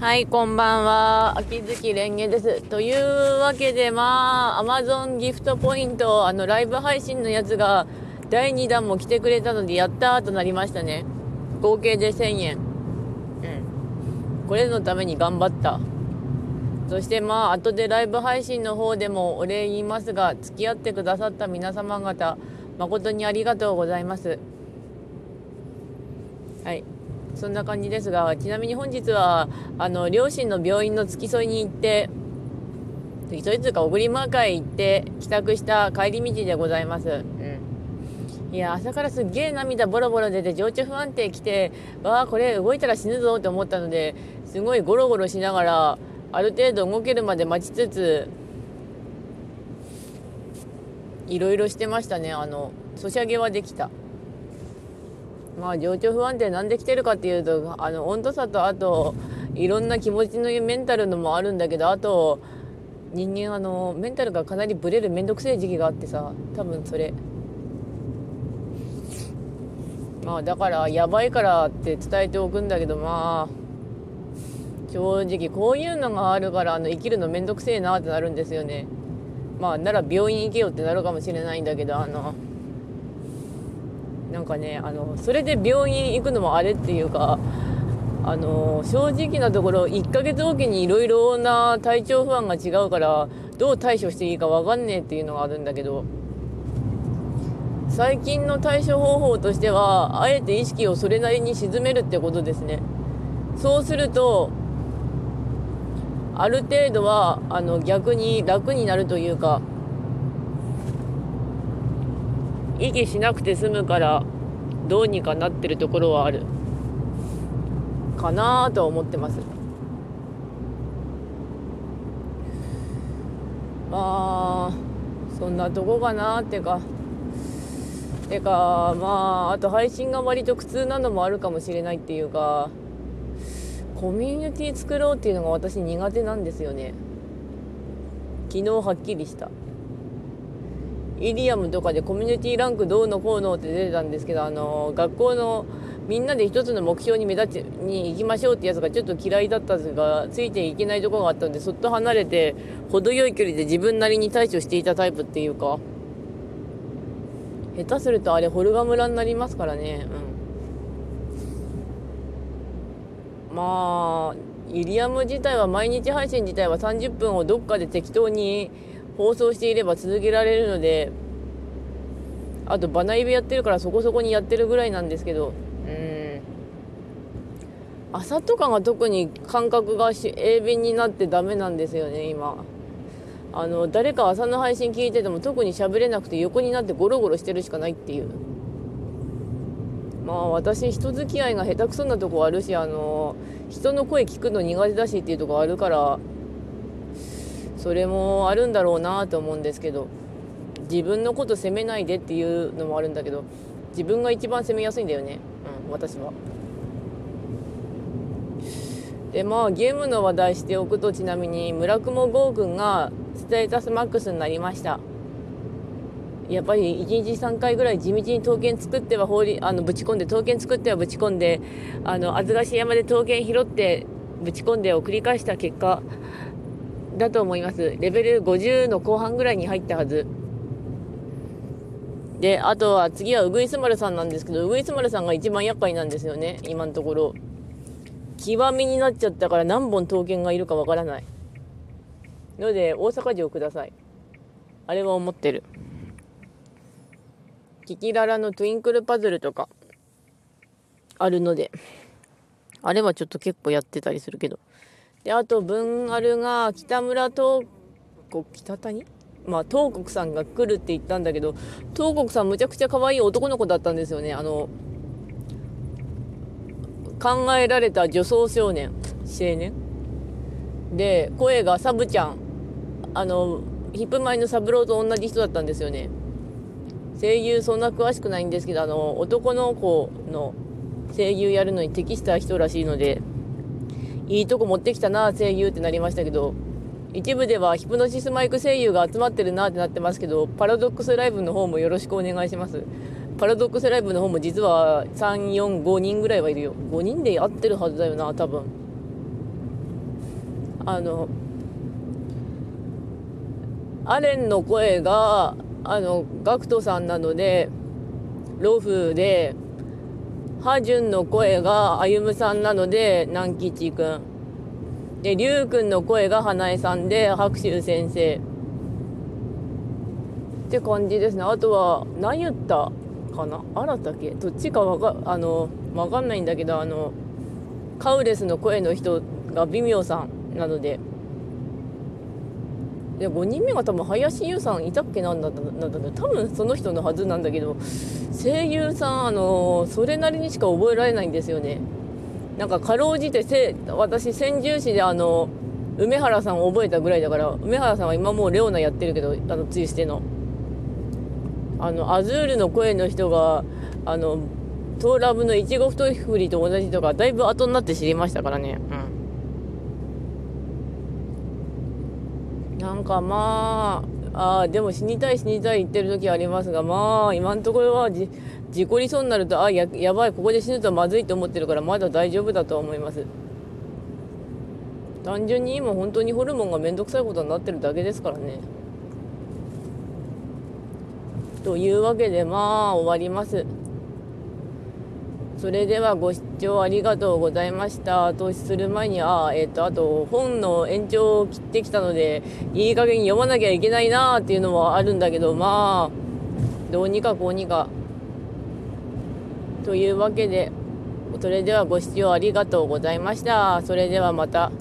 はい、こんばんは。秋月蓮華です。というわけで、まあ、Amazon ギフトポイント、あの、ライブ配信のやつが、第2弾も来てくれたので、やったーとなりましたね。合計で1000円。うん。これのために頑張った。そしてまあ、後でライブ配信の方でもお礼言いますが、付き合ってくださった皆様方、誠にありがとうございます。はい。そんな感じですが、ちなみに本日は、あの、両親の病院の付き添いに行って、付き添いというか、小栗マー会行って、帰宅した帰り道でございます。うん。いや、朝からすっげえ涙ボロボロ出て、情緒不安定来て、わあ、これ動いたら死ぬぞって思ったので、すごいゴロゴロしながら、ある程度動けるまで待ちつつ、いろいろしてましたね。あの、ソシャゲはできた。まあ情緒不安定なんで来てるかっていうとあの温度差とあといろんな気持ちのメンタルのもあるんだけどあと人間あのメンタルがかなりブレる面倒くせえ時期があってさ多分それ。まあだからやばいからって伝えておくんだけどまあ正直こういうのがあるからあの生きるの面倒くせえなってなるんですよね。まあなら病院行けよってなるかもしれないんだけどあのなんかねあのそれで病院行くのもあれっていうかあの正直なところ1ヶ月おきにいろいろな体調不安が違うからどう対処していいか分かんねえっていうのがあるんだけど最近の対処方法としてはあえて意識をそれなりに沈めるってことですね。そうするとある程度はあの逆に楽になるというか息しなくて済むからどうにかなってるところはある。かなと思ってます。まあそんなとこかなっていうか。てかまああと配信が割と苦痛なのもあるかもしれないっていうかコミュニティ作ろうっていうのが私苦手なんですよね。昨日はっきりした。イリアムとかでコミュニティランクどうのこうのって出てたんですけど、あの、学校のみんなで一つの目標に目立ちに行きましょうってやつがちょっと嫌いだったんですが、ついていけないところがあったんで、そっと離れて、程よい距離で自分なりに対処していたタイプっていうか、下手するとあれ、ホルガ村になりますからね、うん。まあ、イリアム自体は毎日配信自体は30分をどっかで適当に放送していれば続けられるのであとバナイベやってるからそこそこにやってるぐらいなんですけどうん。朝とかが特に感覚が鋭敏になってダメなんですよね今。あの誰か朝の配信聞いてても特に喋れなくて横になってゴロゴロしてるしかないっていう。まあ私人付き合いが下手くそなとこあるしあの人の声聞くの苦手だしっていうとこあるからそれもあるんだろうなと思うんですけど自分のこと責めないでっていうのもあるんだけど自分が一番責めやすいんだよね。うん私は。でまあゲームの話題しておくとちなみに村雲剛君がステータスマックスになりました。やっぱり1日3回ぐらい地道に刀剣作っては放りあのぶち込んで刀剣作ってはぶち込んであの恥ずかし山で刀剣拾ってぶち込んでを繰り返した結果だと思います。レベル50の後半ぐらいに入ったはず。で、あとは次はウグイスマルさんなんですけど、ウグイスマルさんが一番厄介なんですよね、今のところ。極みになっちゃったから何本刀剣がいるかわからない。ので、大阪城ください。あれは思ってる。キキララのトゥインクルパズルとか、あるので、あれはちょっと結構やってたりするけど。であと文あるが北村東国北谷？まあ東国さんが来るって言ったんだけど東国さんむちゃくちゃ可愛い男の子だったんですよね。あの考えられた女装少年青年。で声がサブちゃん。あのヒップマイのサブローと同じ人だったんですよね。声優そんな詳しくないんですけどあの男の子の声優やるのに適した人らしいのでいいとこ持ってきたな、声優ってなりましたけど、一部ではヒプノシスマイク声優が集まってるなってなってますけど、パラドックスライブの方もよろしくお願いします。パラドックスライブの方も実は3、4、5人ぐらいはいるよ。5人で合ってるはずだよな、多分。あのアレンの声があのガクトさんなのでロフでハジュンの声が歩さんなので南吉くんで龍くんの声が花江さんで白秋先生。って感じですね。あとは何言ったかな？新たけ？どっちかわかあのわかんないんだけどあのカウレスの声の人が微妙さんなので。で5人目が多分林優さんいたっけなんだなんだ多分その人のはずなんだけど声優さんあのそれなりにしか覚えられないんですよね。なんかかろうじてせ私千住市であの梅原さんを覚えたぐらいだから梅原さんは今もうレオナやってるけどあのツイステの。あのアズールの声の人があのトーラブのいちご太振りと同じとかだいぶ後になって知りましたからね。うん。なんかまああでも死にたい死にたい言ってる時ありますがまあ今のところはじ事故りそうになるとあややばいここで死ぬとまずいと思ってるからまだ大丈夫だと思います。単純に今本当にホルモンがめんどくさいことになってるだけですからね。というわけでまあ終わります。それではご視聴ありがとうございました。投資する前にあえっ、ー、とあと本の延長を切ってきたのでいい加減読まなきゃいけないなっていうのはあるんだけどまあどうにかこうにか。というわけでそれではご視聴ありがとうございました。それではまた。